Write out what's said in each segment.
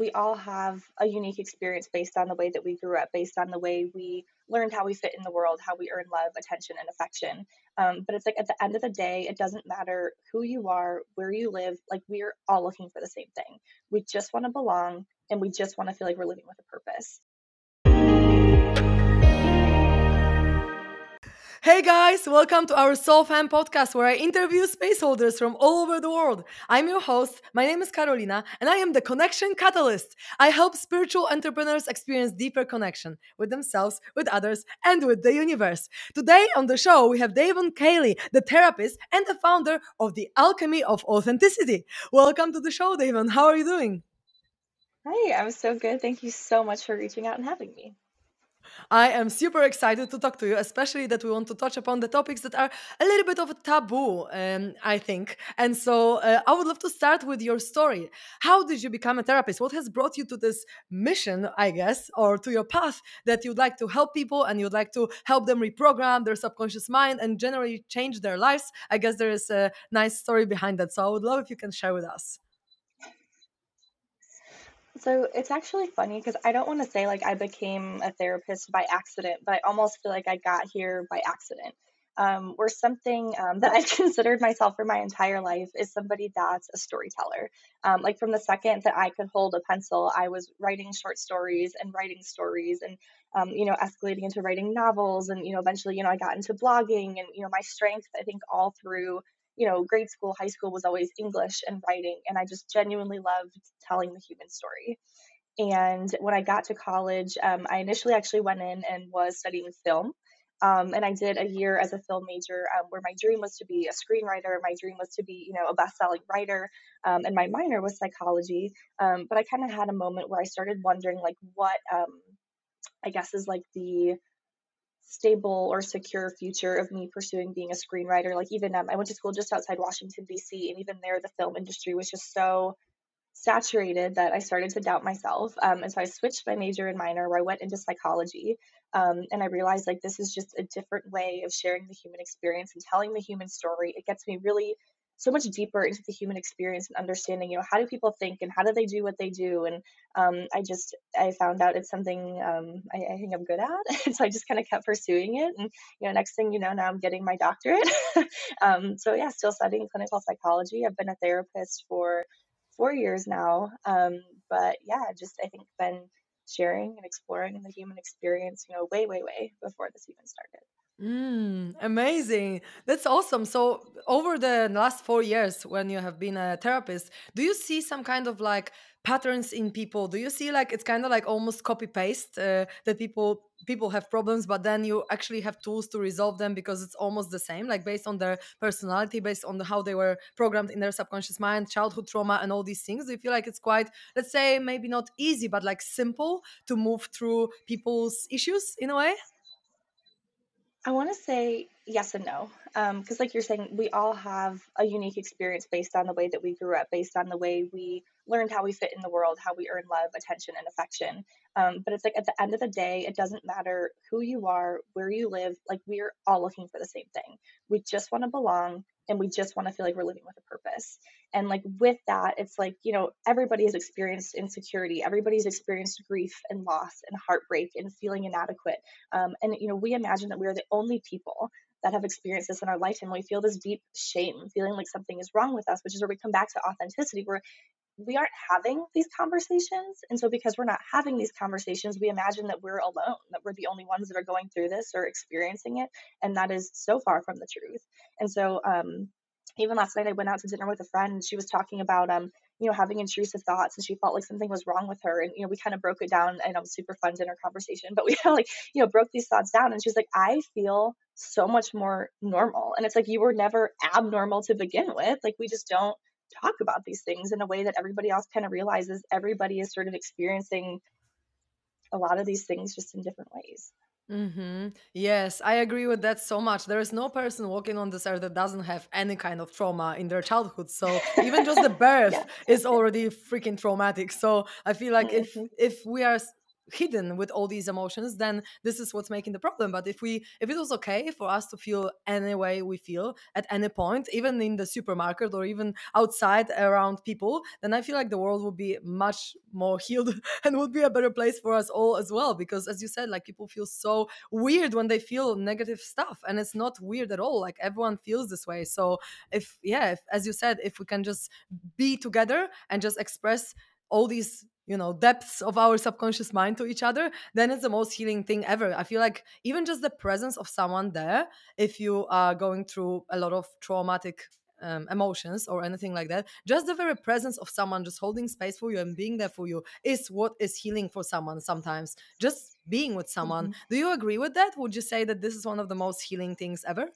we all have a unique experience based on the way that we grew up, based on the way we learned how we fit in the world, how we earn love, attention, and affection. Um, but it's like at the end of the day, it doesn't matter who you are, where you live, like we're all looking for the same thing. We just want to belong and we just want to feel like we're living with a purpose. Hey guys, welcome to our Soul Fam podcast where I interview space holders from all over the world. I'm your host, my name is Carolina, and I am the Connection Catalyst. I help spiritual entrepreneurs experience deeper connection with themselves, with others, and with the universe. Today on the show, we have Devon Caley, the therapist and the founder of the Alchemy of Authenticity. Welcome to the show, Davon. How are you doing? Hi, I'm so good. Thank you so much for reaching out and having me. I am super excited to talk to you, especially that we want to touch upon the topics that are a little bit of a taboo, um, I think. And so uh, I would love to start with your story. How did you become a therapist? What has brought you to this mission, I guess, or to your path that you'd like to help people and you'd like to help them reprogram their subconscious mind and generally change their lives? I guess there is a nice story behind that. So I would love if you can share with us. So it's actually funny because I don't want to say like I became a therapist by accident, but I almost feel like I got here by accident. Um, or something um, that I've considered myself for my entire life is somebody that's a storyteller. Um, like from the second that I could hold a pencil, I was writing short stories and writing stories and, um, you know, escalating into writing novels. And, you know, eventually, you know, I got into blogging and, you know, my strength, I think, all through you know, grade school, high school was always English and writing. And I just genuinely loved telling the human story. And when I got to college, um, I initially actually went in and was studying film. Um, and I did a year as a film major um, where my dream was to be a screenwriter. My dream was to be, you know, a best-selling writer, um, and my minor was psychology. Um, but I kind of had a moment where I started wondering, like, what um, I guess is like the stable or secure future of me pursuing being a screenwriter. Like even um, I went to school just outside Washington D.C. and even there the film industry was just so saturated that I started to doubt myself. Um, and so I switched my major and minor where I went into psychology. Um, and I realized like this is just a different way of sharing the human experience and telling the human story. It gets me really so much deeper into the human experience and understanding you know how do people think and how do they do what they do? And um, i just i found out it's something um, I, I, think i'm good at and so i just kind of kept pursuing it. And you know next thing you know now i'm getting my doctorate. Um, so yeah still studying clinical psychology. I've been a therapist for four years now. Um, but yeah just i think been sharing and exploring the human experience you know way way way before this even started Mm, amazing. That's awesome. So, over the last four years, when you have been a therapist, do you see some kind of like patterns in people? Do you see like it's kind of like almost copy paste uh, that people people have problems, but then you actually have tools to resolve them because it's almost the same, like based on their personality, based on the, how they were programmed in their subconscious mind, childhood trauma, and all these things. Do you feel like it's quite, let's say, maybe not easy, but like simple to move through people's issues in a way? I want to say yes and no. Because, um, like you're saying, we all have a unique experience based on the way that we grew up, based on the way we learned how we fit in the world, how we earn love, attention, and affection. Um, but it's like at the end of the day, it doesn't matter who you are, where you live, like we're all looking for the same thing. We just want to belong and we just want to feel like we're living with a purpose. And like with that, it's like, you know, everybody has experienced insecurity, everybody's experienced grief and loss and heartbreak and feeling inadequate. Um, and, you know, we imagine that we're the only people that have experienced this in our lifetime. We feel this deep shame, feeling like something is wrong with us, which is where we come back to authenticity, where we aren't having these conversations. And so, because we're not having these conversations, we imagine that we're alone, that we're the only ones that are going through this or experiencing it. And that is so far from the truth. And so, um, even last night, I went out to dinner with a friend and she was talking about, um, you know, having intrusive thoughts and she felt like something was wrong with her. And, you know, we kind of broke it down and it was super fun dinner conversation, but we kind of like, you know, broke these thoughts down. And she was like, I feel so much more normal. And it's like, you were never abnormal to begin with. Like, we just don't talk about these things in a way that everybody else kind of realizes everybody is sort of experiencing a lot of these things just in different ways. Mm-hmm. Yes, I agree with that so much. There is no person walking on this earth that doesn't have any kind of trauma in their childhood. So even just the birth yeah. is already freaking traumatic. So I feel like if mm-hmm. if we are hidden with all these emotions then this is what's making the problem. But if we if it was okay for us to feel any way we feel at any point even in the supermarket or even outside around people then i feel like the world would be much more healed and would be a better place for us all as well. Because as you said like people feel so weird when they feel negative stuff and it's not weird at all. Like everyone feels this way. So if yeah if, as you said if we can just be together and just express all these you know depths of our subconscious mind to each other then it's the most healing thing ever. I feel like even just the presence of someone there if you are going through a lot of traumatic um, emotions or anything like that just the very presence of someone just holding space for you and being there for you is what is healing for someone sometimes just being with someone. Hmm do you agree with that? Would you say that this is one of the most healing things ever?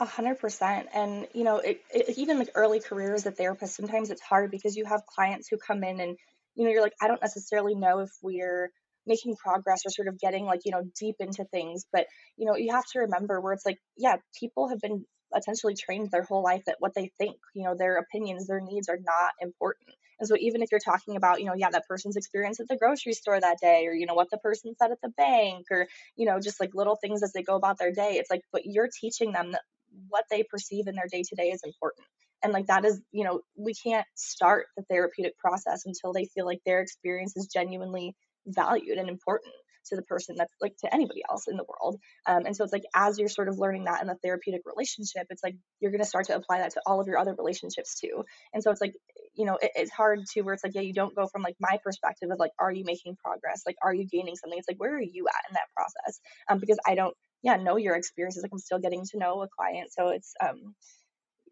A hundred percent. And you know, it, it, even like early career as a therapist, sometimes it's hard because you have clients who come in and, you know, you're like, I don't necessarily know if we're making progress or sort of getting like, you know, deep into things. But, you know, you have to remember where it's like, yeah, people have been essentially trained their whole life that what they think, you know, their opinions, their needs are not important. And so even if you're talking about, you know, yeah, that person's experience at the grocery store that day, or, you know, what the person said at the bank, or, you know, just like little things as they go about their day, it's like, but you're teaching them that what they perceive in their day to day is important. And like that is, you know, we can't start the therapeutic process until they feel like their experience is genuinely valued and important to the person that's like to anybody else in the world. Um, and so it's like as you're sort of learning that in the therapeutic relationship, it's like you're going to start to apply that to all of your other relationships too. And so it's like, you know, it, it's hard to where it's like, yeah, you don't go from like my perspective of like, are you making progress? Like, are you gaining something? It's like, where are you at in that process? Um, because I don't yeah know your experiences like i'm still getting to know a client so it's um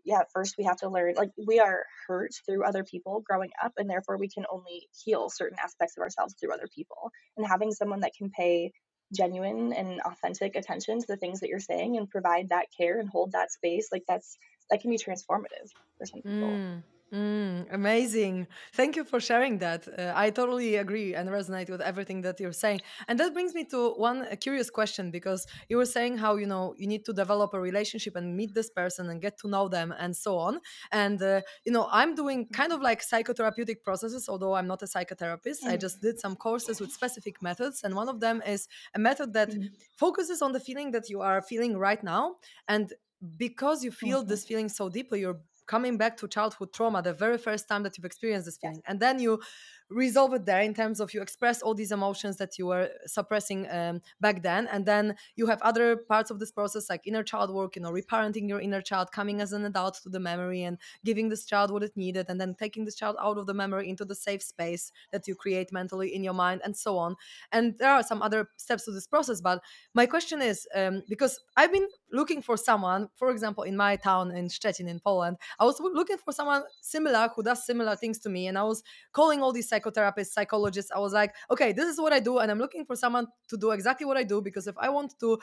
yeah first we have to learn like we are hurt through other people growing up and therefore we can only heal certain aspects of ourselves through other people. And having someone that can pay genuine and authentic attention to the things that you're saying and provide that care and hold that space like that's that can be transformative for some people. Mm, mm, amazing. Thank you for sharing that. Uh, I totally agree and resonate with everything that you're saying. And that brings me to one uh, curious question because you were saying how, you know, you need to develop a relationship and meet this person and get to know them and so on. And, uh, you know, I'm doing kind of like psychotherapeutic processes, although I'm not a psychotherapist. I just did some courses with specific methods. And one of them is a method that Mhm. focuses on the feeling that you are feeling right now. And because you feel Mhm. this feeling so deeply, you're coming back to childhood trauma the very first time that you've experienced this yes. feeling and then you resolve it there in terms of you express all these emotions that you were suppressing um, back then. And then you have other parts of this process like inner child work you know reparenting your inner child coming as an adult to the memory and giving this child what it needed and then taking this child out of the memory into the safe space that you create mentally in your mind and so on. And there are some other steps to this process but my question is um, because i've been looking for someone for example in my town in Szczecin in Poland I was looking for someone similar who does similar things to me and I was calling all these psychotherapists psychologists I was like okay this is what I do and I'm looking for someone to do exactly what I do because if I want to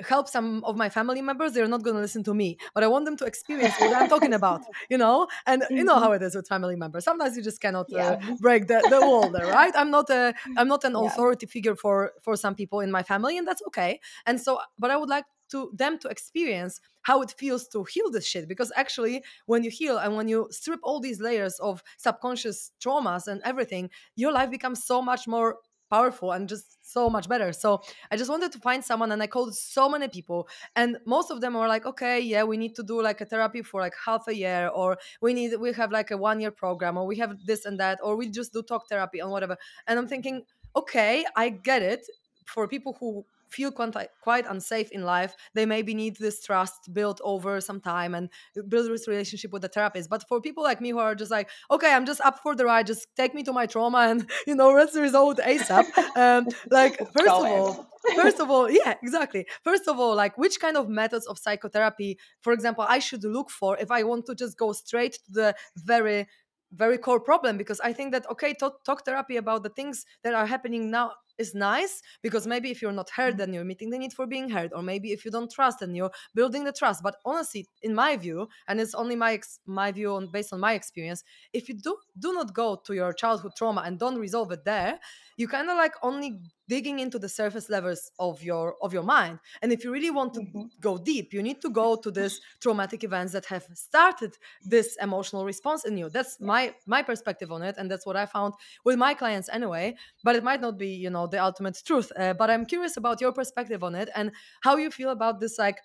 help some of my family members they're not going to listen to me but i want them to experience what i'm talking about you know? And you know Mhm. how it is with family members. Sometimes you just cannot uh, break the, the wall there right? I'm not a i'm not an yeah. authority figure for for some people in my family and that's okay. And so but i would like to them to experience how it feels to heal this shit because actually when you heal and when you strip all these layers of subconscious traumas and everything your life becomes so much more powerful and just so much better. So I just wanted to find someone and I called so many people and most of them were like okay yeah we need to do like a therapy for like half a year or we need we have like a one year program or we have this and that or we just do talk therapy and whatever. And I'm thinking okay I get it for people who feel quite, quite unsafe in life they maybe need this trust built over some time and build this relationship with the therapist. But for people like me who are just like okay i'm just up for the ride just take me to my trauma and you know let's resolve asap um, like first go of all first of all yeah exactly. First of all like which kind of methods of psychotherapy for example i should look for if i want to just go straight to the very very core problem? Because i think that okay talk, talk therapy about the things that are happening now is nice because maybe if you're not heard then you're meeting the need for being heard or maybe if you don't trust then you're building the trust. But honestly in my view and it's only my ex- my view on based on my experience if you do do not go to your childhood trauma and don't resolve it there you kind of like only digging into the surface levels of your of your mind. And if you really want to mm-hmm. go deep you need to go to this traumatic events that have started this emotional response in you. That's my my perspective on it and that's what i found with my clients anyway but it might not be you know the ultimate truth uh, but i'm curious about your perspective on it and how you feel about this like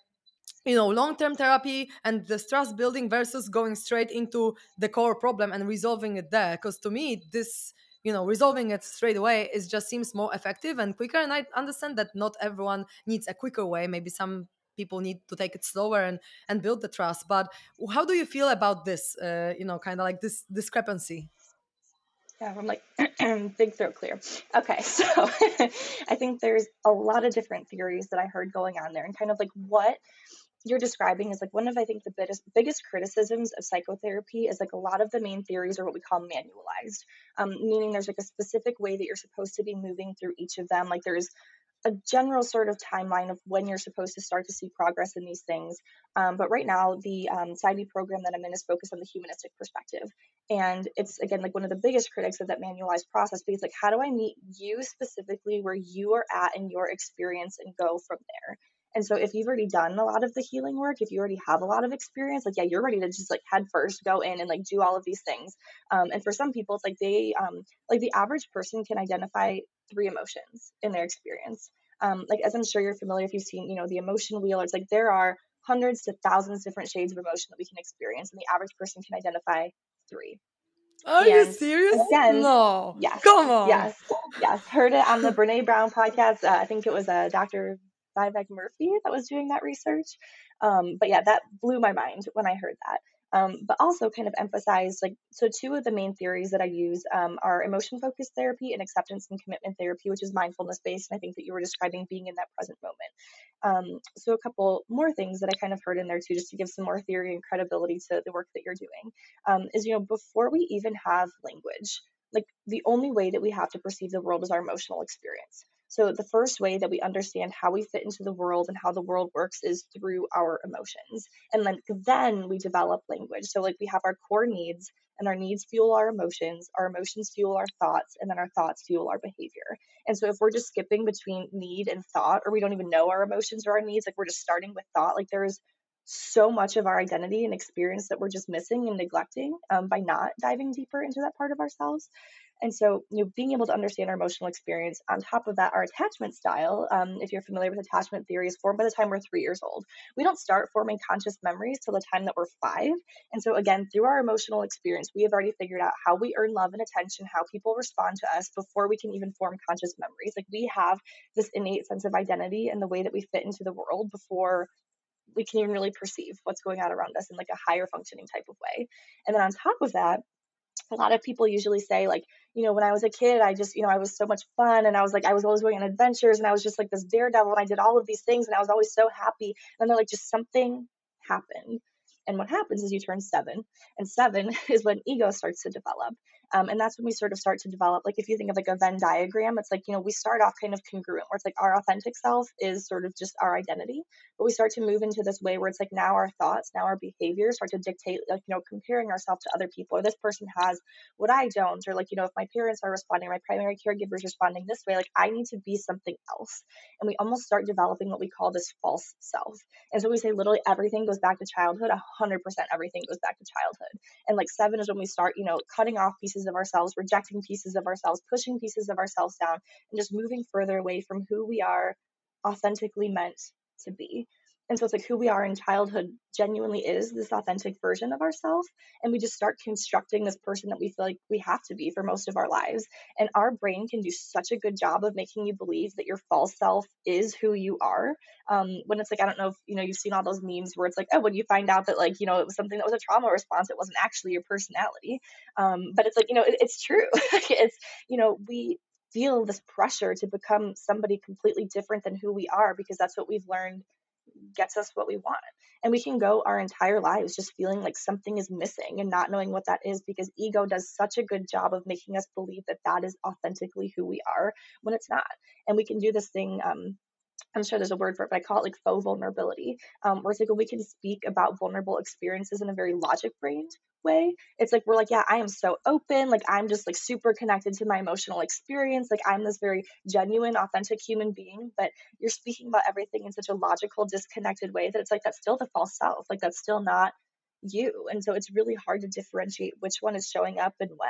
you know long-term therapy and the trust building versus going straight into the core problem and resolving it there. Because to me this you know resolving it straight away is just seems more effective and quicker and i understand that not everyone needs a quicker way. Maybe some people need to take it slower and and build the trust but how do you feel about this uh, you know kind of like this discrepancy yeah, I'm like big throat clear. Okay, so I think there's a lot of different theories that I heard going on there, and kind of like what you're describing is like one of I think the biggest biggest criticisms of psychotherapy is like a lot of the main theories are what we call manualized, um, meaning there's like a specific way that you're supposed to be moving through each of them. Like there's a general sort of timeline of when you're supposed to start to see progress in these things. Um, but right now, the um, program that I'm in is focused on the humanistic perspective. And it's, again, like one of the biggest critics of that manualized process because, like, how do I meet you specifically where you are at in your experience and go from there? And so if you've already done a lot of the healing work, if you already have a lot of experience, like yeah, you're ready to just like head first, go in and like do all of these things. Um, and for some people, it's like they um, like the average person can identify three emotions in their experience. Um, like as I'm sure you're familiar if you've seen, you know, the emotion wheel, it's like there are hundreds to thousands different shades of emotion that we can experience, and the average person can identify three. Are and you serious? Again, no. Yes. Come on. Yes. Yes. Heard it on the Brene Brown podcast. Uh, I think it was uh, Dr. Vivek Murthy that was doing that research. Um, but yeah, that blew my mind when I heard that. Um, but also kind of emphasized like so two of the main theories that i use um, are emotion focused therapy and acceptance and commitment therapy which is mindfulness based and i think that you were describing being in that present moment um, so a couple more things that i kind of heard in there too just to give some more theory and credibility to the work that you're doing um, is you know before we even have language like the only way that we have to perceive the world is our emotional experience so, the first way that we understand how we fit into the world and how the world works is through our emotions. And then, then we develop language. So, like, we have our core needs, and our needs fuel our emotions, our emotions fuel our thoughts, and then our thoughts fuel our behavior. And so, if we're just skipping between need and thought, or we don't even know our emotions or our needs, like we're just starting with thought, like there is so much of our identity and experience that we're just missing and neglecting um, by not diving deeper into that part of ourselves. And so, you know, being able to understand our emotional experience, on top of that, our attachment style, um, if you're familiar with attachment theory, is formed by the time we're three years old. We don't start forming conscious memories till the time that we're five. And so, again, through our emotional experience, we have already figured out how we earn love and attention, how people respond to us before we can even form conscious memories. Like we have this innate sense of identity and the way that we fit into the world before we can even really perceive what's going on around us in like a higher functioning type of way. And then on top of that, a lot of people usually say like you know when i was a kid i just you know i was so much fun and i was like i was always going on adventures and i was just like this daredevil and i did all of these things and i was always so happy. And they're like just something happened. And what happens is you turn seven and seven is when ego starts to develop um, and that's when we sort of start to develop, like if you think of like a Venn diagram, it's like, you know, we start off kind of congruent where it's like our authentic self is sort of just our identity. But we start to move into this way where it's like now our thoughts, now our behaviors start to dictate, like, you know, comparing ourselves to other people, or this person has what I don't, or like, you know, if my parents are responding, my primary caregiver is responding this way, like I need to be something else. And we almost start developing what we call this false self. And so we say literally everything goes back to childhood, 100% everything goes back to childhood. And like seven is when we start, you know, cutting off pieces pieces of ourselves, rejecting pieces of ourselves, pushing pieces of ourselves down, and just moving further away from who we are authentically meant to be. And so it's like who we are in childhood genuinely is this authentic version of ourselves. And we just start constructing this person that we feel like we have to be for most of our lives. And our brain can do such a good job of making you believe that your false self is who you are. Um, when it's like, I don't know if, you know, you've seen all those memes where it's like, oh, when you find out that like, you know, it was something that was a trauma response, it wasn't actually your personality. Um, but it's like, you know, it, it's true. it's, you know, we, feel this pressure to become somebody completely different than who we are because that's what we've learned gets us what we want. And we can go our entire lives just feeling like something is missing and not knowing what that is because ego does such a good job of making us believe that that is authentically who we are when it's not. And we can do this thing um, I'm sure there's a word for it, but I call it like faux vulnerability, um, where it's like when we can speak about vulnerable experiences in a very logic brained way. It's like we're like, yeah, I am so open. Like I'm just like super connected to my emotional experience. Like I'm this very genuine, authentic human being. But you're speaking about everything in such a logical, disconnected way that it's like that's still the false self. Like that's still not you. And so it's really hard to differentiate which one is showing up and when.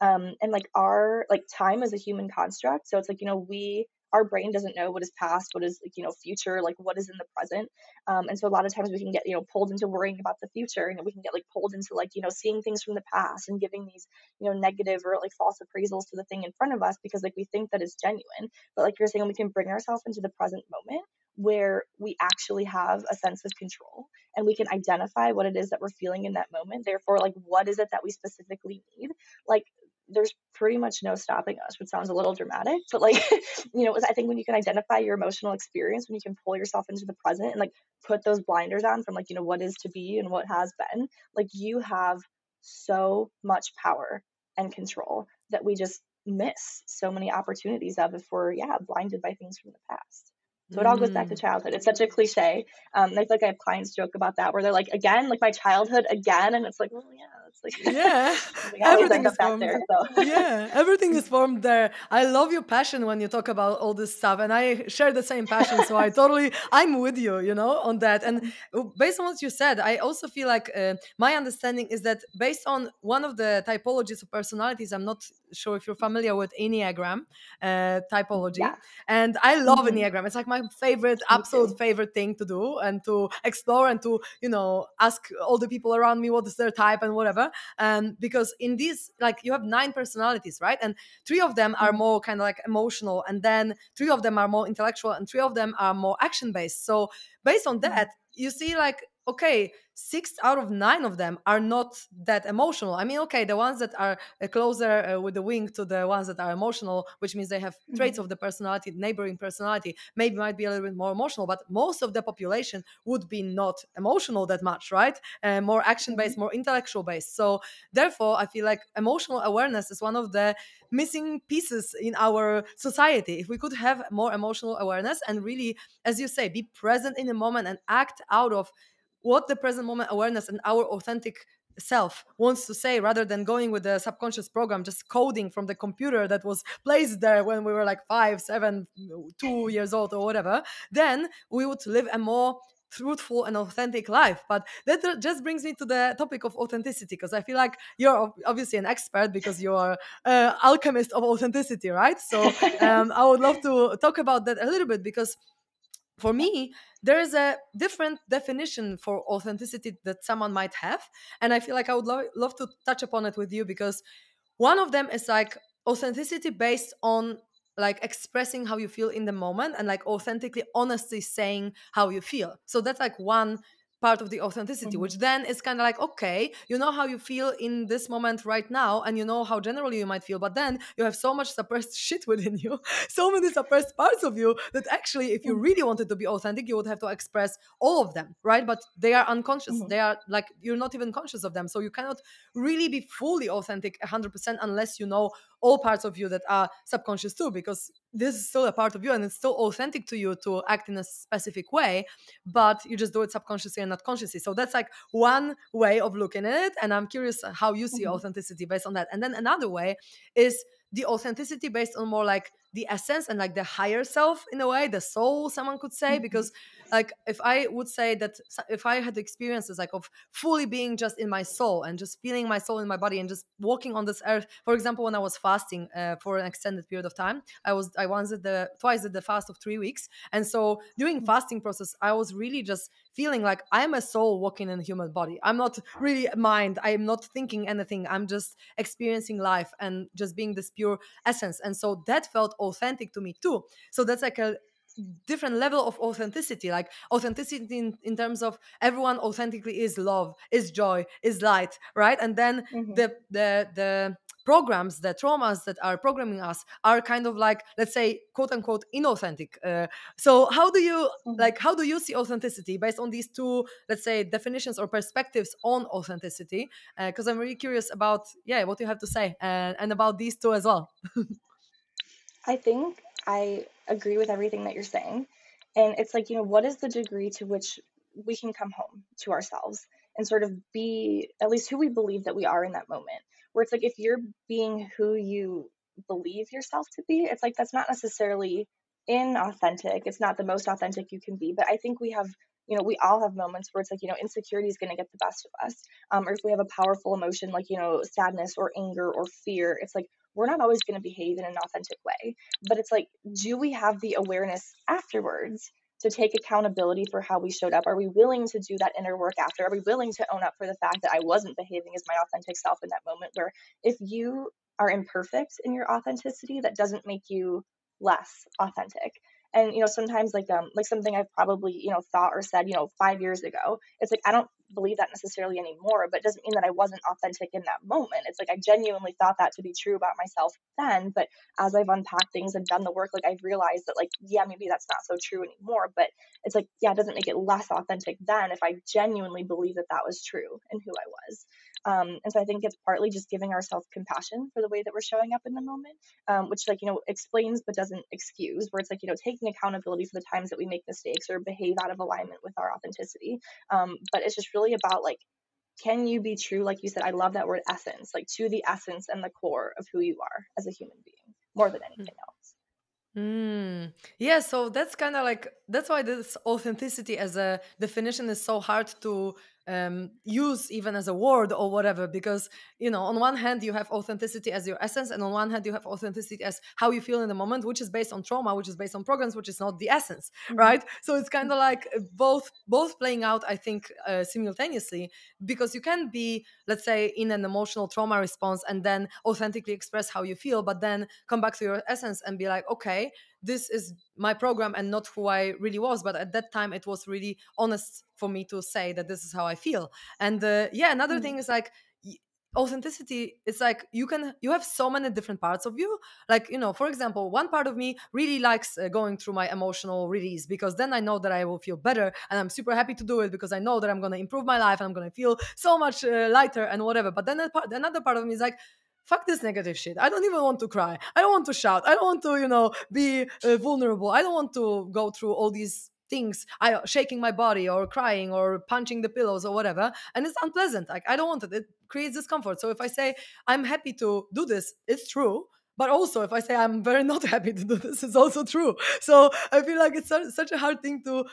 Um, and like our like time is a human construct. So it's like, you know, we our brain doesn't know what is past, what is you know future, like what is in the present. Um, and so a lot of times we can get you know pulled into worrying about the future, and we can get like pulled into like you know seeing things from the past and giving these you know negative or like false appraisals to the thing in front of us because like we think that it's genuine. But like you're saying, we can bring ourselves into the present moment where we actually have a sense of control and we can identify what it is that we're feeling in that moment. Therefore, like what is it that we specifically need? Like there's pretty much no stopping us, which sounds a little dramatic, but like, you know, I think when you can identify your emotional experience, when you can pull yourself into the present and like put those blinders on from like, you know, what is to be and what has been, like you have so much power and control that we just miss so many opportunities of if we're, yeah, blinded by things from the past. So it all goes back to mm. childhood. It's such a cliche. Um, I feel like I have clients joke about that where they're like, again, like my childhood again, and it's like, well, yeah, like yeah, everything is formed there. So. yeah, everything is formed there. I love your passion when you talk about all this stuff, and I share the same passion. So I totally, I'm with you, you know, on that. And based on what you said, I also feel like uh, my understanding is that based on one of the typologies of personalities, I'm not sure if you're familiar with Enneagram uh, typology, yeah. and I love mm-hmm. Enneagram. It's like my favorite, absolute favorite thing to do and to explore and to you know ask all the people around me what is their type and whatever. Um, because in these, like you have nine personalities, right? And three of them are mm-hmm. more kind of like emotional, and then three of them are more intellectual, and three of them are more action based. So based on mm-hmm. that, you see like okay six out of nine of them are not that emotional i mean okay the ones that are uh, closer uh, with the wing to the ones that are emotional which means they have mm-hmm. traits of the personality neighboring personality maybe might be a little bit more emotional but most of the population would be not emotional that much right uh, more action based mm-hmm. more intellectual based so therefore i feel like emotional awareness is one of the missing pieces in our society if we could have more emotional awareness and really as you say be present in the moment and act out of what the present moment awareness and our authentic self wants to say rather than going with the subconscious program just coding from the computer that was placed there when we were like five seven two years old or whatever then we would live a more truthful and authentic life. But that just brings me to the topic of authenticity because i feel like you're obviously an expert because you're uh, alchemist of authenticity right? So um, i would love to talk about that a little bit because for me there is a different definition for authenticity that someone might have and i feel like i would lo- love to touch upon it with you because one of them is like authenticity based on like expressing how you feel in the moment and like authentically honestly saying how you feel. So that's like one part of the authenticity mm-hmm. which then is kind of like okay you know how you feel in this moment right now and you know how generally you might feel but then you have so much suppressed shit within you so many suppressed parts of you that actually if you mm-hmm. really wanted to be authentic you would have to express all of them right but they are unconscious mm-hmm. they are like you're not even conscious of them so you cannot really be fully authentic 100% unless you know all parts of you that are subconscious too because this is still a part of you and it's still authentic to you to act in a specific way but you just do it subconsciously and not consciously so that's like one way of looking at it and i'm curious how you see mm-hmm. authenticity based on that and then another way is the authenticity based on more like the essence and like the higher self in a way the soul someone could say mm-hmm. because like if i would say that if i had experiences like of fully being just in my soul and just feeling my soul in my body and just walking on this earth for example when i was fasting uh, for an extended period of time i was i once did the twice did the fast of three weeks. And so during mm-hmm. fasting process i was really just feeling like i'm a soul walking in a human body. I'm not really mind. I'm not thinking anything. I'm just experiencing life and just being this pure essence. And so that felt authentic to me too so that's like a different level of authenticity like authenticity in, in terms of everyone authentically is love is joy is light right and then mm-hmm. the the the programs the traumas that are programming us are kind of like let's say quote unquote inauthentic uh, so how do you Mhm. like how do you see authenticity based on these two let's say definitions or perspectives on authenticity because i'm really curious about yeah what you have to say and, and about these two as well I think I agree with everything that you're saying. And it's like, you know, what is the degree to which we can come home to ourselves and sort of be at least who we believe that we are in that moment? Where it's like, if you're being who you believe yourself to be, it's like that's not necessarily inauthentic. It's not the most authentic you can be. But I think we have, you know, we all have moments where it's like, you know, insecurity is going to get the best of us. Um, or if we have a powerful emotion like, you know, sadness or anger or fear, it's like, we're not always going to behave in an authentic way. But it's like, do we have the awareness afterwards to take accountability for how we showed up? Are we willing to do that inner work after? Are we willing to own up for the fact that I wasn't behaving as my authentic self in that moment? Where if you are imperfect in your authenticity, that doesn't make you less authentic and you know sometimes like um like something i've probably you know thought or said you know five years ago it's like i don't believe that necessarily anymore but it doesn't mean that i wasn't authentic in that moment. It's like i genuinely thought that to be true about myself then but as i've unpacked things and done the work like i've realized that like yeah maybe that's not so true anymore but it's like yeah it doesn't make it less authentic then if i genuinely believe that that was true and who i was um, and so i think it's partly just giving ourselves compassion for the way that we're showing up in the moment um, which like you know explains but doesn't excuse where it's like you know taking accountability for the times that we make mistakes or behave out of alignment with our authenticity. Um, but it's just really about like can you be true like you said i love that word essence like to the essence and the core of who you are as a human being more than anything else. Mm. Yeah, so that's kind of like that's why this authenticity as a definition is so hard to um, use even as a word or whatever because you know on one hand you have authenticity as your essence and on one hand you have authenticity as how you feel in the moment which is based on trauma which is based on programs which is not the essence mm-hmm. right so it's kind of like uh, both both playing out i think uh, simultaneously because you can be let's say in an emotional trauma response and then authentically express how you feel but then come back to your essence and be like okay this is my program and not who I really was. But at that time, it was really honest for me to say that this is how I feel. And uh, yeah, another mm-hmm. thing is like authenticity it's like you can you have so many different parts of you like you know for example one part of me really likes uh, going through my emotional release because then i know that i will feel better and i'm super happy to do it because i know that i'm going to improve my life and i'm going to feel so much uh, lighter and whatever but then part, another part of me is like fuck this negative shit. I don't even want to cry. I don't want to shout. I don't want to, you know, be uh, vulnerable. I don't want to go through all these things i shaking my body or crying or punching the pillows or whatever and it's unpleasant like i don't want it it creates discomfort so if i say i'm happy to do this it's true but also if i say i'm very not happy to do this it's also true so i feel like it's such a hard thing to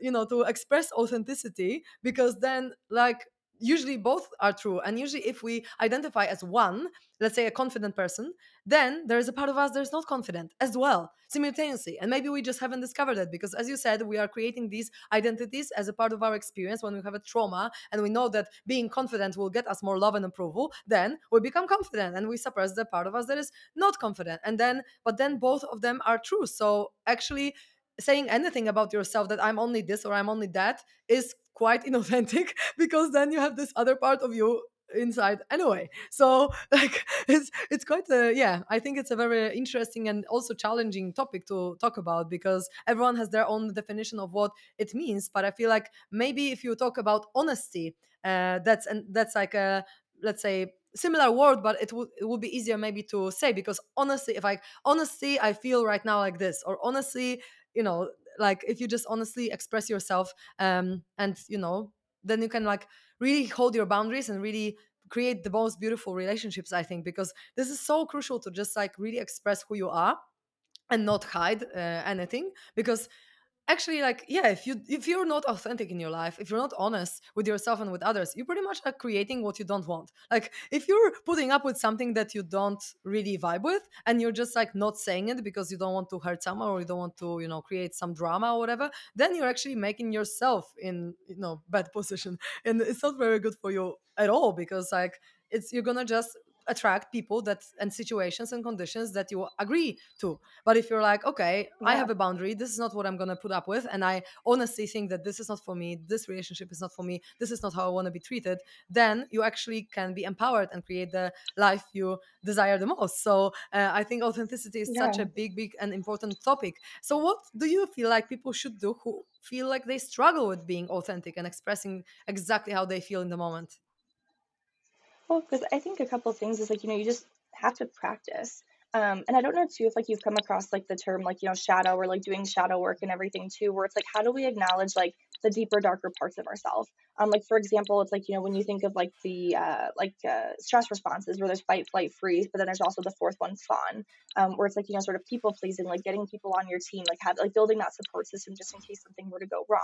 you know to express authenticity because then like usually both are true and usually if we identify as one let's say a confident person then there is a part of us that is not confident as well simultaneously and maybe we just haven't discovered it because as you said we are creating these identities as a part of our experience. When we have a trauma and we know that being confident will get us more love and approval then we become confident and we suppress the part of us that is not confident and then but then both of them are true. So actually saying anything about yourself that i'm only this or i'm only that is quite inauthentic because then you have this other part of you inside anyway. So like it's it's quite a yeah i think it's a very interesting and also challenging topic to talk about because everyone has their own definition of what it means. But i feel like maybe if you talk about honesty uh, that's and that's like a let's say similar word but it would it would be easier maybe to say because honestly if i honestly i feel right now like this or honestly you know like if you just honestly express yourself um and you know then you can like really hold your boundaries and really create the most beautiful relationships i think because this is so crucial to just like really express who you are and not hide uh, anything because actually like yeah if you if you're not authentic in your life if you're not honest with yourself and with others you pretty much are creating what you don't want. Like if you're putting up with something that you don't really vibe with and you're just like not saying it because you don't want to hurt someone or you don't want to you know create some drama or whatever then you're actually making yourself in you know bad position. And it's not very good for you at all because like it's you're gonna just attract people that and situations and conditions that you agree to. But if you're like okay i have a boundary this is not what i'm going to put up with and i honestly think that this is not for me this relationship is not for me this is not how i want to be treated then you actually can be empowered and create the life you desire the most. So uh, i think authenticity is such a big big and important topic. So what do you feel like people should do who feel like they struggle with being authentic and expressing exactly how they feel in the moment Because I think a couple of things is like, you know, you just have to practice. Um, and I don't know too if like you've come across like the term like, you know, shadow or like doing shadow work and everything too, where it's like, how do we acknowledge like the deeper, darker parts of ourselves? Um, like for example, it's like, you know, when you think of like the uh like uh stress responses where there's fight, flight, freeze, but then there's also the fourth one, fawn, um, where it's like, you know, sort of people pleasing, like getting people on your team, like have like building that support system just in case something were to go wrong.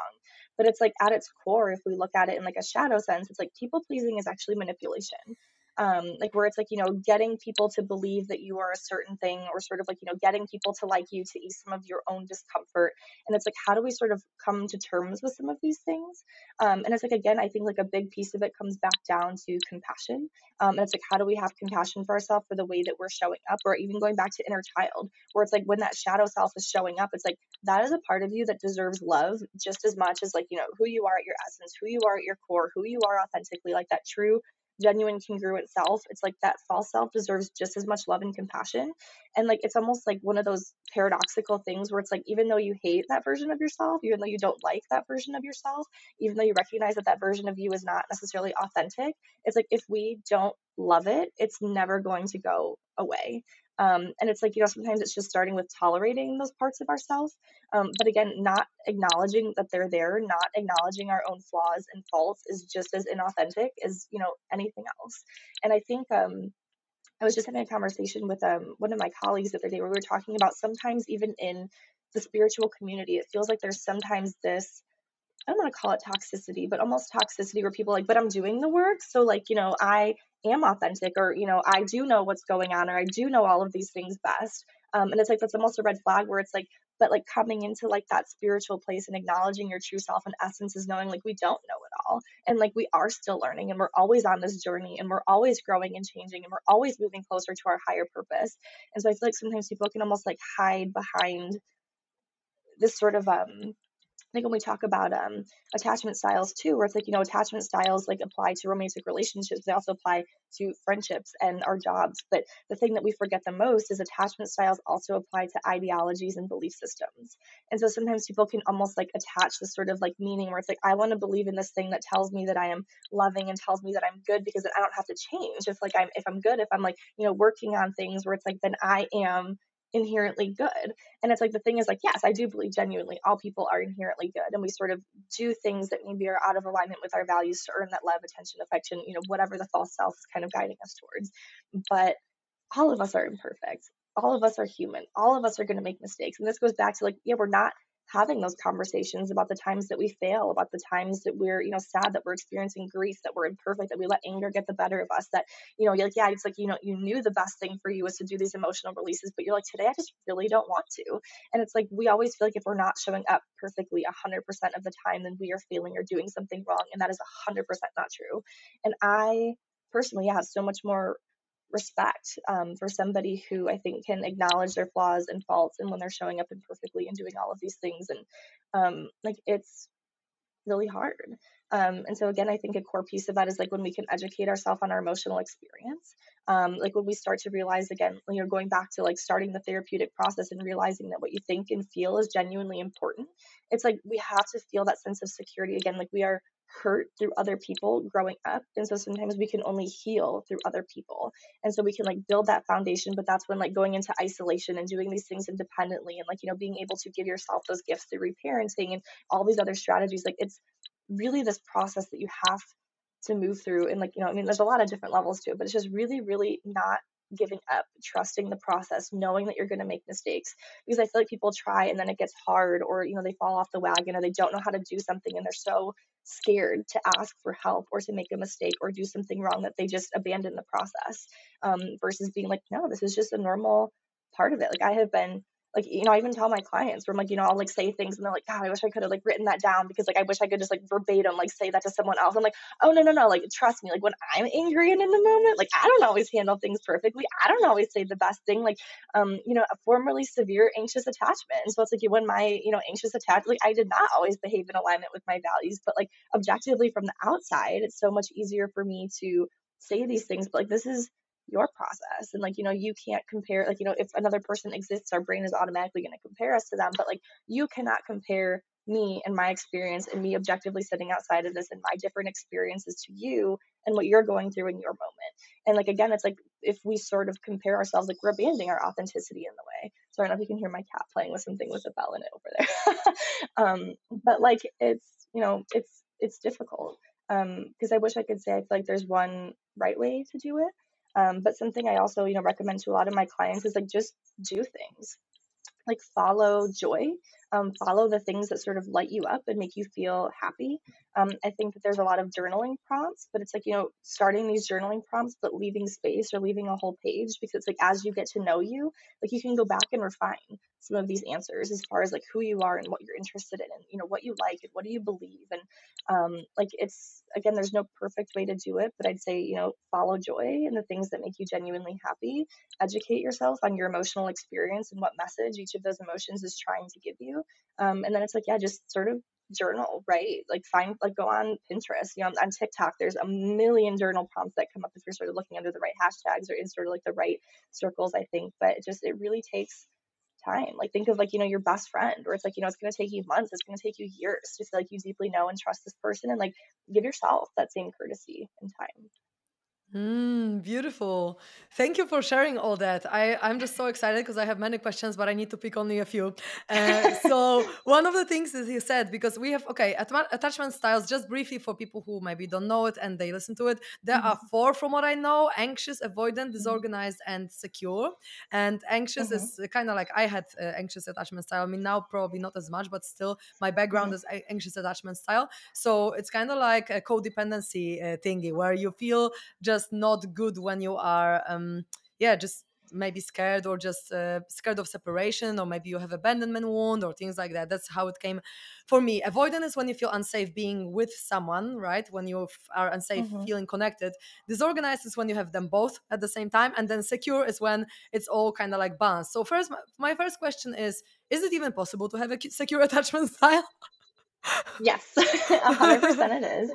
But it's like at its core, if we look at it in like a shadow sense, it's like people pleasing is actually manipulation um, like where it's like you know getting people to believe that you are a certain thing or sort of like you know getting people to like you to ease some of your own discomfort. And it's like how do we sort of come to terms with some of these things? Um, and it's like again i think like a big piece of it comes back down to compassion. Um, and it's like how do we have compassion for ourselves for the way that we're showing up? Or even going back to inner child where it's like when that shadow self is showing up it's like that is a part of you that deserves love just as much as like you know who you are at your essence who you are at your core who you are authentically like that true genuine congruent self it's like that false self deserves just as much love and compassion. And like it's almost like one of those paradoxical things where it's like even though you hate that version of yourself even though you don't like that version of yourself even though you recognize that that version of you is not necessarily authentic it's like if we don't love it it's never going to go away um, and it's like you know sometimes it's just starting with tolerating those parts of ourselves um, but again, not acknowledging that they're there, not acknowledging our own flaws and faults is just as inauthentic as, you know, anything else. And I think um, I was just having a conversation with um, one of my colleagues the other day where we were talking about sometimes even in the spiritual community, it feels like there's sometimes this I don't want to call it toxicity, but almost toxicity where people like, but I'm doing the work. So, like, you know, I am authentic or, you know, I do know what's going on or I do know all of these things best. Um, and it's like, that's almost a red flag where it's like, but like coming into like that spiritual place and acknowledging your true self and essence is knowing like we don't know it all. And like we are still learning and we're always on this journey and we're always growing and changing and we're always moving closer to our higher purpose. And so I feel like sometimes people can almost like hide behind this sort of um Think when we talk about um, attachment styles too, where it's like, you know, attachment styles like apply to romantic relationships, they also apply to friendships and our jobs. But the thing that we forget the most is attachment styles also apply to ideologies and belief systems. And so sometimes people can almost like attach this sort of like meaning where it's like, I want to believe in this thing that tells me that I am loving and tells me that I'm good because I don't have to change. If like I'm, if I'm good, if I'm like, you know, working on things where it's like, then I am inherently good. And it's like the thing is like, yes, I do believe genuinely all people are inherently good. And we sort of do things that maybe are out of alignment with our values to earn that love, attention, affection, you know, whatever the false self is kind of guiding us towards. But all of us are imperfect. All of us are human. All of us are going to make mistakes. And this goes back to like, yeah, we're not having those conversations about the times that we fail, about the times that we're, you know, sad, that we're experiencing grief, that we're imperfect, that we let anger get the better of us, that, you know, you're like, yeah, it's like, you know, you knew the best thing for you was to do these emotional releases, but you're like, today I just really don't want to. And it's like, we always feel like if we're not showing up perfectly 100% of the time, then we are failing or doing something wrong. And that is 100% not true. And I personally have so much more respect um, for somebody who I think can acknowledge their flaws and faults and when they're showing up imperfectly and doing all of these things. And um, like it's really hard. Um, and so again, I think a core piece of that is like when we can educate ourselves on our emotional experience. Um, like when we start to realize again, you know, going back to like starting the therapeutic process and realizing that what you think and feel is genuinely important. It's like we have to feel that sense of security again. Like we are hurt through other people growing up and so sometimes we can only heal through other people. And so we can like build that foundation but that's when like going into isolation and doing these things independently and like you know being able to give yourself those gifts through reparenting and all these other strategies like it's really this process that you have to move through and like you know i mean there's a lot of different levels to it but it's just really really not giving up trusting the process knowing that you're going to make mistakes because i feel like people try and then it gets hard or you know they fall off the wagon or they don't know how to do something and they're so scared to ask for help or to make a mistake or do something wrong that they just abandon the process um, versus being like no this is just a normal part of it. Like i have been like you know i even tell my clients where i'm like you know i'll like say things and they're like god i wish i could have like written that down because like i wish i could just like verbatim like say that to someone else. I'm like oh no no no like trust me like when i'm angry and in the moment like i don't always handle things perfectly. I don't always say the best thing like um you know a formerly severe anxious attachment. And so it's like when my you know anxious attachment like i did not always behave in alignment with my values but like objectively from the outside it's so much easier for me to say these things but like this is your process and like you know you can't compare like you know if another person exists our brain is automatically going to compare us to them but like you cannot compare me and my experience and me objectively sitting outside of this and my different experiences to you and what you're going through in your moment. And like again it's like if we sort of compare ourselves like we're abandoning our authenticity in the way. So i don't know if you can hear my cat playing with something with a bell in it over there. Um but like it's you know it's it's difficult um because i wish i could say i feel like there's one right way to do it um, but something I also, you know, recommend to a lot of my clients is like just do things. Like follow joy um, follow the things that sort of light you up and make you feel happy. Um, i think that there's a lot of journaling prompts but it's like you know starting these journaling prompts but leaving space or leaving a whole page because it's like as you get to know you like you can go back and refine some of these answers as far as like who you are and what you're interested in and you know what you like and what do you believe and um, like it's again there's no perfect way to do it but i'd say you know follow joy and the things that make you genuinely happy. Educate yourself on your emotional experience and what message each of those emotions is trying to give you um, and then it's like yeah just sort of journal right like find like go on pinterest you know on tiktok there's a million journal prompts that come up if you're sort of looking under the right hashtags or in sort of like the right circles i think but it just it really takes time. Like think of like, you know, your best friend where it's like, you know, it's gonna take you months, it's gonna take you years to feel like you deeply know and trust this person and like give yourself that same courtesy and time. Mm, beautiful. Thank you for sharing all that. I, I'm just so excited because I have many questions, but I need to pick only a few. Uh, so, one of the things that you said, because we have, okay, attachment styles, just briefly for people who maybe don't know it and they listen to it, there are Mm-hmm. four from what I know anxious, avoidant, Mm-hmm. disorganized, and secure. And anxious Mm-hmm. is kind of like I had uh, anxious attachment style. I mean, now probably not as much, but still, my background Mm-hmm. is anxious attachment style. So, it's kind of like a codependency uh, thingy where you feel just not good when you are um yeah just maybe scared or just uh, scared of separation or maybe you have abandonment wound or things like that. That's how it came for me. Avoidance is when you feel unsafe being with someone right? When you are unsafe Mm-hmm. feeling connected. Disorganized is when you have them both at the same time and then secure is when it's all kind of like balanced. So first my, my first question is is it even possible to have a secure attachment style? Yes, a hundred percent it is.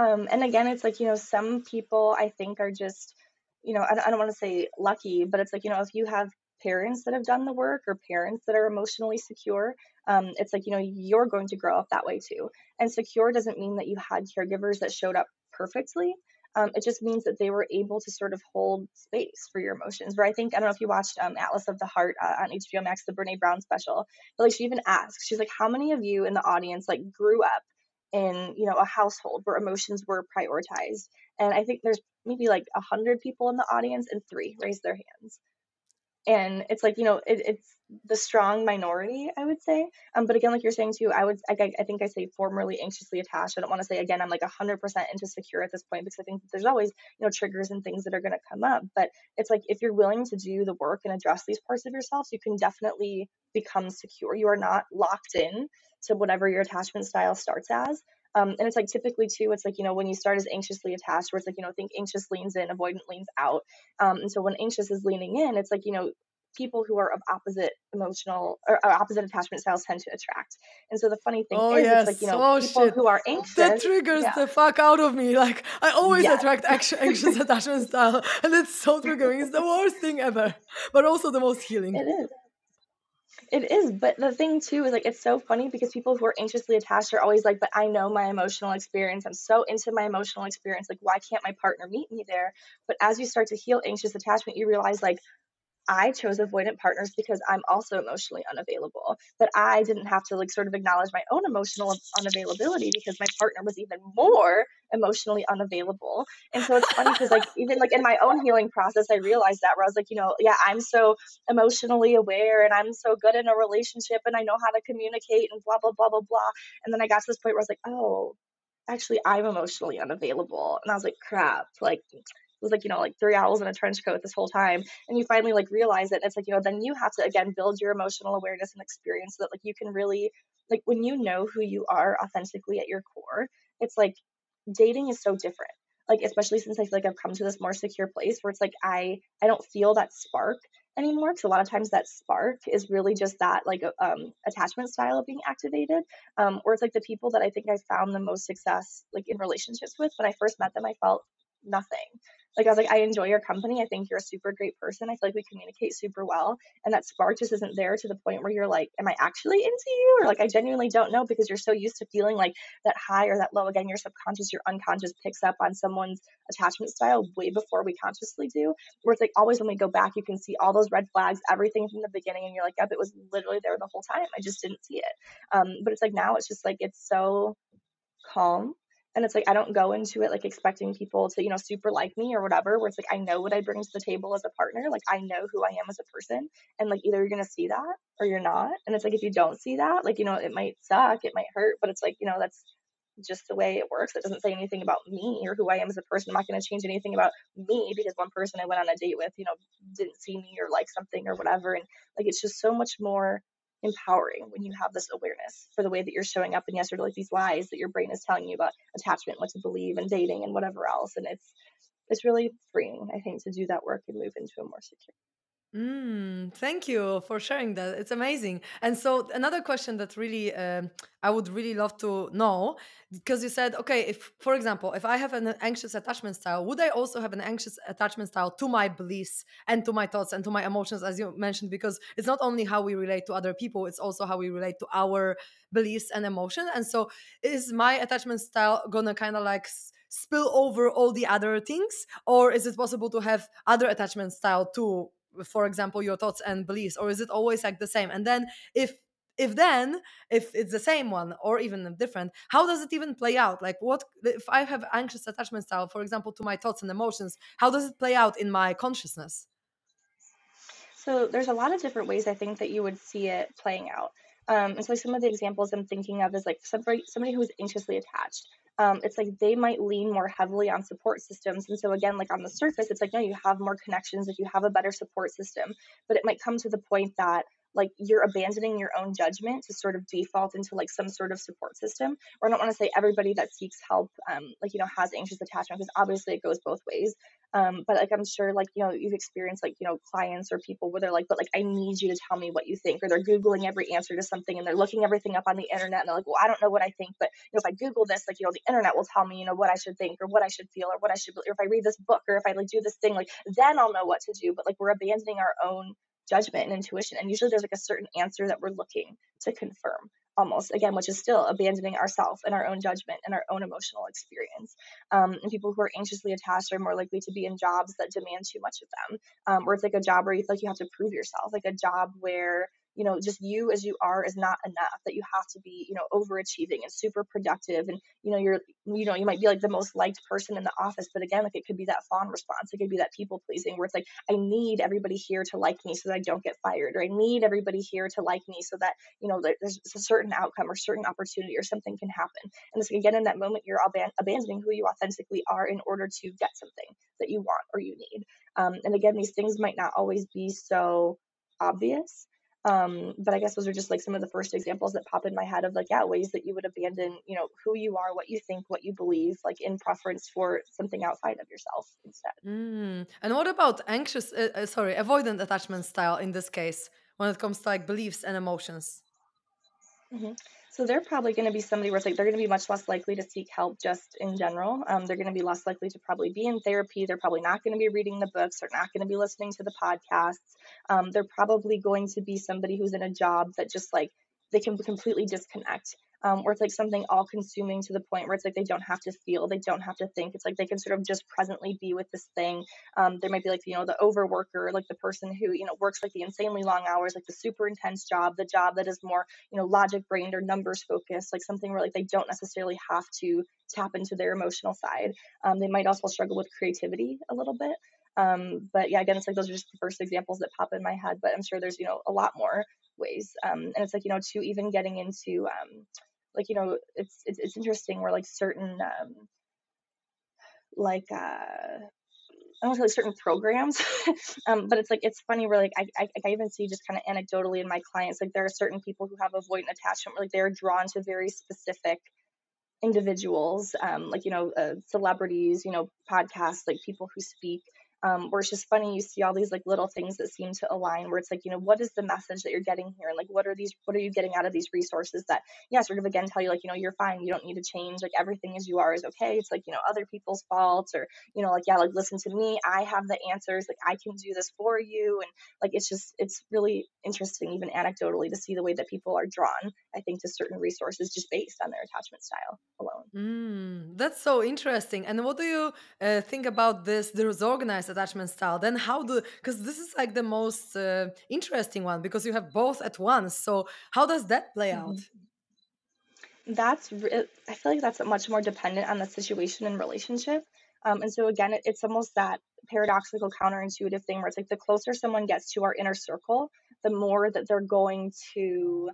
Um, and again, it's like, you know, some people I think are just, you know, I, don't- I don't want to say lucky, but it's like, you know, if you have parents that have done the work or parents that are emotionally secure, um, it's like, you know, you're going to grow up that way too. And secure doesn't mean that you had caregivers that showed up perfectly. Um, it just means that they were able to sort of hold space for your emotions. Where I think, I don't know if you watched um, Atlas of the Heart uh, on HBO Max, the Brene Brown special, but like she even asks, she's like, how many of you in the audience like grew up in you know a household where emotions were prioritized. And i think there's maybe like a hundred people in the audience and three raised their hands. And it's like you know it, it's the strong minority i would say. Um, but again like you're saying too i would I, I think i say formerly anxiously attached. I don't want to say again i'm like 100% into secure at this point because i think there's always you know triggers and things that are going to come up. But it's like if you're willing to do the work and address these parts of yourself you can definitely become secure. You are not locked in to whatever your attachment style starts as. Um, and it's like typically too it's like you know when you start as anxiously attached where it's like you know think anxious leans in avoidant leans out. Um, and so when anxious is leaning in, it's like, you know, people who are of opposite emotional or, or opposite attachment styles tend to attract. And so the funny thing oh is, it's like, you know, oh people shit who are anxious that triggers yeah, the fuck out of me. Like I always yes, attract anx- anxious attachment style, and it's so triggering. It's the worst thing ever, but also the most healing. it is. It is, but the thing too is like it's so funny because people who are anxiously attached are always like, but I know my emotional experience. I'm so into my emotional experience. Like, why can't my partner meet me there? But as you start to heal anxious attachment, you realize like I chose avoidant partners because I'm also emotionally unavailable. But I didn't have to like sort of acknowledge my own emotional unavailability because my partner was even more emotionally unavailable. And so it's funny because like even like in my own healing process, I realized that where I was like, you know, yeah, I'm so emotionally aware and I'm so good in a relationship and I know how to communicate and blah blah blah blah blah. And then I got to this point where I was like, oh, actually I'm emotionally unavailable. And I was like, crap, like was like, you know, like three owls in a trench coat this whole time. And you finally like realize it. It's like, you know, then you have to again build your emotional awareness and experience so that like you can really like when you know who you are authentically at your core, it's like dating is so different. Like especially since I feel like I've come to this more secure place where it's like I I don't feel that spark anymore because a lot of times that spark is really just that like um, attachment style of being activated um, or it's like the people that i think i found the most success like in relationships with when i first met them i felt nothing like I was like, I enjoy your company. I think you're a super great person. I feel like we communicate super well. And that spark just isn't there to the point where you're like, Am I actually into you? Or like I genuinely don't know because you're so used to feeling like that high or that low. Again, your subconscious, your unconscious picks up on someone's attachment style way before we consciously do. Where it's like always when we go back, you can see all those red flags, everything from the beginning, and you're like, Yep, it was literally there the whole time. I just didn't see it. Um, but it's like now it's just like it's so calm and it's like I don't go into it like expecting people to, you know, super like me or whatever, where it's like I know what I bring to the table as a partner. Like I know who I am as a person. And like either you're gonna see that or you're not. And it's like if you don't see that, like, you know, it might suck, it might hurt, but it's like, you know, that's just the way it works. It doesn't say anything about me or who I am as a person. I'm not to change anything about me because one person I went on a date with, you know, didn't see me or like something or whatever. And like it's just so much more empowering when you have this awareness for the way that you're showing up and yes, or like these lies that your brain is telling you about attachment, what to believe and dating and whatever else. And it's it's really freeing, I think, to do that work and move into a more secure Mm, thank you for sharing that. It's amazing. And so another question that really um, I would really love to know because you said, okay, if for example, if I have an anxious attachment style, would I also have an anxious attachment style to my beliefs and to my thoughts and to my emotions, as you mentioned? Because it's not only how we relate to other people, it's also how we relate to our beliefs and emotions. And so, is my attachment style gonna kind of like spill over all the other things, or is it possible to have other attachment style too? For example your thoughts and beliefs or is it always like the same? And then if if then if it's the same one or even different how does it even play out? Like what if i have anxious attachment style for example to my thoughts and emotions how does it play out in my consciousness? So there's a lot of different ways i think that you would see it playing out um, and so some of the examples i'm thinking of is like somebody somebody who's anxiously attached um, it's like they might lean more heavily on support systems. And so, again, like on the surface, it's like, no, you have more connections if you have a better support system. But it might come to the point that like you're abandoning your own judgment to sort of default into like some sort of support system. Or i don't want to say everybody that seeks help um, like you know has anxious attachment because obviously it goes both ways. Um, but like i'm sure like you know you've experienced like you know clients or people where they're like but like i need you to tell me what you think or they're googling every answer to something and they're looking everything up on the internet and they're like well i don't know what i think but you know if i google this like you know the internet will tell me you know what i should think or what i should feel or what i should or if i read this book or if i like do this thing like then i'll know what to do. But like we're abandoning our own judgment and intuition. And usually there's like a certain answer that we're looking to confirm almost again which is still abandoning ourselves and our own judgment and our own emotional experience um, and people who are anxiously attached are more likely to be in jobs that demand too much of them um, where it's like a job where you feel like you have to prove yourself like a job where you know just you as you are is not enough that you have to be you know overachieving and super productive and you know you're you know you might be like the most liked person in the office but again like it could be that fawn response it could be that people pleasing where it's like i need everybody here to like me so that i don't get fired or i need everybody here to like me so that you know there's a certain outcome or certain opportunity or something can happen. And it's again in that moment you're aban- abandoning who you authentically are in order to get something that you want or you need. Um, and again these things might not always be so obvious um, but I guess those are just like some of the first examples that pop in my head of like, yeah, ways that you would abandon, you know, who you are, what you think, what you believe, like in preference for something outside of yourself instead. Mm. And what about anxious, uh, uh, sorry, avoidant attachment style in this case when it comes to like beliefs and emotions? hmm So they're probably going to be somebody where it's like they're going to be much less likely to seek help just in general. Um, they're going to be less likely to probably be in therapy. They're probably not going to be reading the books. They're not going to be listening to the podcasts. Um, they're probably going to be somebody who's in a job that just like they can completely disconnect um, or it's like something all consuming to the point where it's like they don't have to feel, they don't have to think. It's like they can sort of just presently be with this thing. Um, there might be like, you know, the overworker, like the person who, you know, works like the insanely long hours, like the super intense job, the job that is more, you know, logic brained or numbers focused, like something where like they don't necessarily have to tap into their emotional side. Um, they might also struggle with creativity a little bit. Um, but yeah, again, it's like those are just the first examples that pop in my head, but I'm sure there's, you know, a lot more ways. Um, and it's like, you know, to even getting into, um, like you know it's it's, it's interesting where like certain um like uh I don't know like certain programs, um, but it's like it's funny where like I, I, I even see just kind of anecdotally in my clients like there are certain people who have avoidant attachment where like they're drawn to very specific individuals, um, like you know uh, celebrities, you know podcasts, like people who speak um, where it's just funny you see all these like little things that seem to align where it's like you know what is the message that you're getting here? And like what are these what are you getting out of these resources that yeah sort of again tell you like you know you're fine you don't need to change like everything as you are is okay. It's like you know other people's faults or you know like yeah like listen to me i have the answers like i can do this for you. And like it's just it's really interesting even anecdotally to see the way that people are drawn i think to certain resources just based on their attachment style alone. Mm, that's so interesting. And what do you uh, think about this disorganized attachment style? Then how do because this is like the most uh, interesting one because you have both at once. So how does that play out? Mhm. That's re- I feel like that's much more dependent on the situation and relationship. Um, and so again, it, it's almost that paradoxical counterintuitive thing where it's like the closer someone gets to our inner circle, the more that they're going to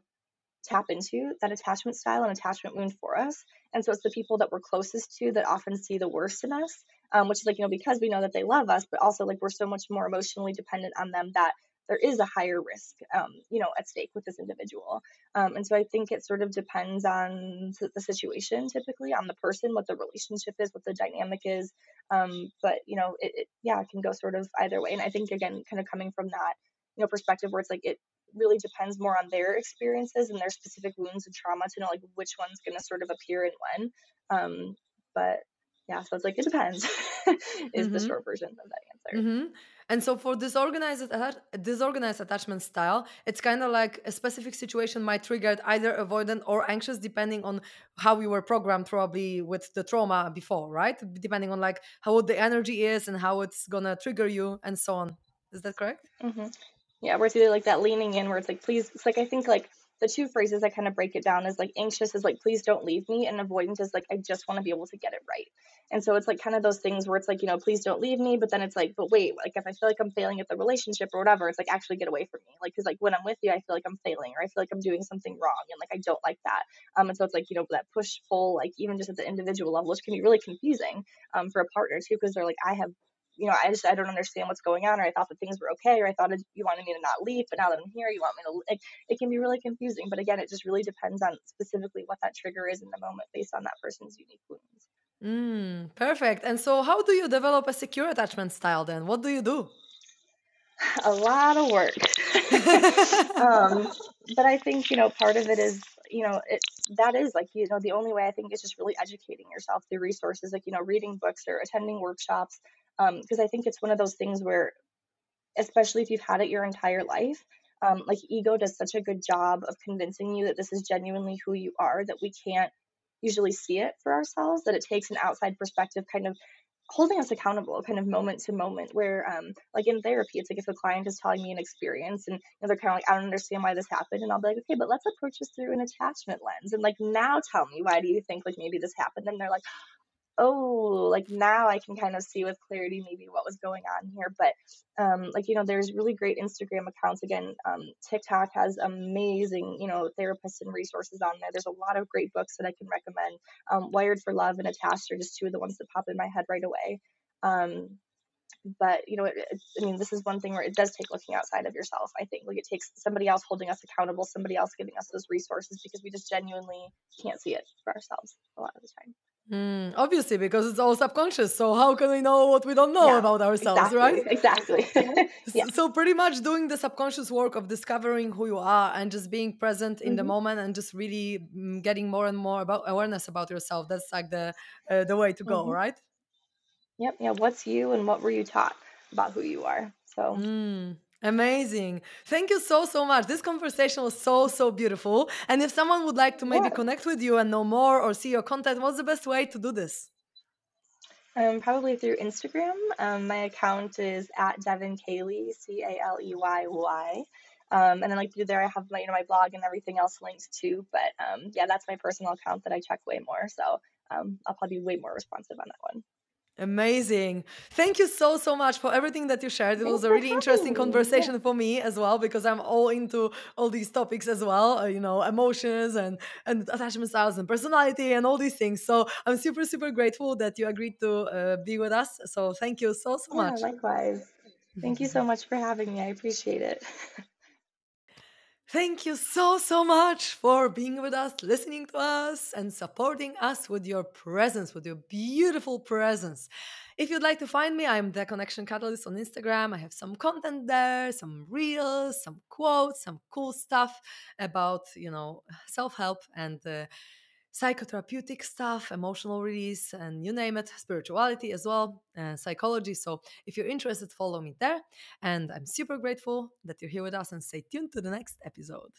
tap into that attachment style and attachment wound for us. And so it's the people that we're closest to that often see the worst in us, um, which is like, you know, because we know that they love us, but also like we're so much more emotionally dependent on them that there is a higher risk, um, you know, at stake with this individual. Um, and so I think it sort of depends on the situation, typically on the person, what the relationship is, what the dynamic is. Um, but you know, it, it yeah, it can go sort of either way. And I think again, kind of coming from that, you know, perspective where it's like it really depends more on their experiences and their specific wounds and trauma to know like which one's going to sort of appear and when. Um, but yeah, so it's like it depends is the Mm-hmm. short version of that answer. Mm-hmm. And so for disorganized disorganized attachment style, it's kind of like a specific situation might trigger either avoidant or anxious, depending on how we were programmed, probably with the trauma before, right? Depending on like how the energy is and how it's gonna trigger you and so on. Is that correct? hmm Yeah, where it's either like that leaning in where it's like, please, it's like I think like the two phrases I kind of break it down is like anxious is like, please don't leave me, and avoidant is like, I just want to be able to get it right. And so it's like kind of those things where it's like, you know, please don't leave me, but then it's like, but wait, like if I feel like I'm failing at the relationship or whatever, it's like actually get away from me. Like, cause like when I'm with you, I feel like I'm failing or I feel like I'm doing something wrong and like I don't like that. Um, and so it's like, you know, that push pull, like even just at the individual level, which can be really confusing um, for a partner too, because they're like, I have you know, I just I don't understand what's going on, or I thought that things were okay, or I thought you wanted me to not leave, but now that I'm here, you want me to. Like, it can be really confusing, but again, it just really depends on specifically what that trigger is in the moment, based on that person's unique wounds. Mm, perfect. And so, how do you develop a secure attachment style then? What do you do? A lot of work, um, but I think you know part of it is you know it that is like you know the only way I think is just really educating yourself through resources like you know reading books or attending workshops because I think it's one of those things where especially if you've had it your entire life. Um, like ego does such a good job of convincing you that this is genuinely who you are that we can't usually see it for ourselves that it takes an outside perspective kind of holding us accountable kind of moment to moment where um like in therapy it's like if a client is telling me an experience and you know, they're kind of like i don't understand why this happened and i'll be like okay but let's approach this through an attachment lens and like now tell me why do you think like maybe this happened and they're like oh, like now I can kind of see with clarity maybe what was going on here. But um, like you know, there's really great Instagram accounts. Again, um, TikTok has amazing you know therapists and resources on there. There's a lot of great books that I can recommend. Um, Wired for Love and Attached are just two of the ones that pop in my head right away. Um, but you know, it, it, I mean, this is one thing where it does take looking outside of yourself. I think like it takes somebody else holding us accountable, somebody else giving us those resources because we just genuinely can't see it for ourselves a lot of the time. Mm, obviously, because it's all subconscious. So, how can we know what we don't know Yeah, about ourselves, right? exactly, exactly. yeah. So, pretty much doing the subconscious work of discovering who you are and just being present in the hmm moment and just really mm, getting more and more about awareness about yourself. That's like the uh, the way to go, hmm right? Yep. Yeah. What's you and what were you taught about who you are? So, Mm, amazing. Thank you so, so much. This conversation was so, so beautiful. And if someone would like to maybe yeah, connect with you and know more or see your content, what's the best way to do this? um, probably through Instagram. Um, my account is at Devon Caley, C A L E Y Y. Um, and then like through there, I have my you know my blog and everything else linked too. But um, yeah, that's my personal account that I check way more. So um, I'll probably be way more responsive on that one. Amazing. Thank you so, so much for everything that you shared. It Thanks was a really interesting. Yeah. conversation for me as well because I'm all into all these topics as well, uh, you know, emotions and and attachment styles and personality and all these things. So I'm super, super grateful that you agreed to uh, be with us. So thank you so, so Yeah, much. likewise. Thank you so much for having me. I appreciate it. Thank you so, so much for being with us, listening to us, and supporting us with your presence, with your beautiful presence. If you'd like to find me, I'm the Connection Catalyst on Instagram. I have some content there, some reels, some quotes, some cool stuff about, you know, self help and uh, psychotherapeutic stuff, emotional release, and you name it, spirituality as well, uh, psychology. So if you're interested, follow me there. And I'm super grateful that you're here with us and stay tuned to the next episode.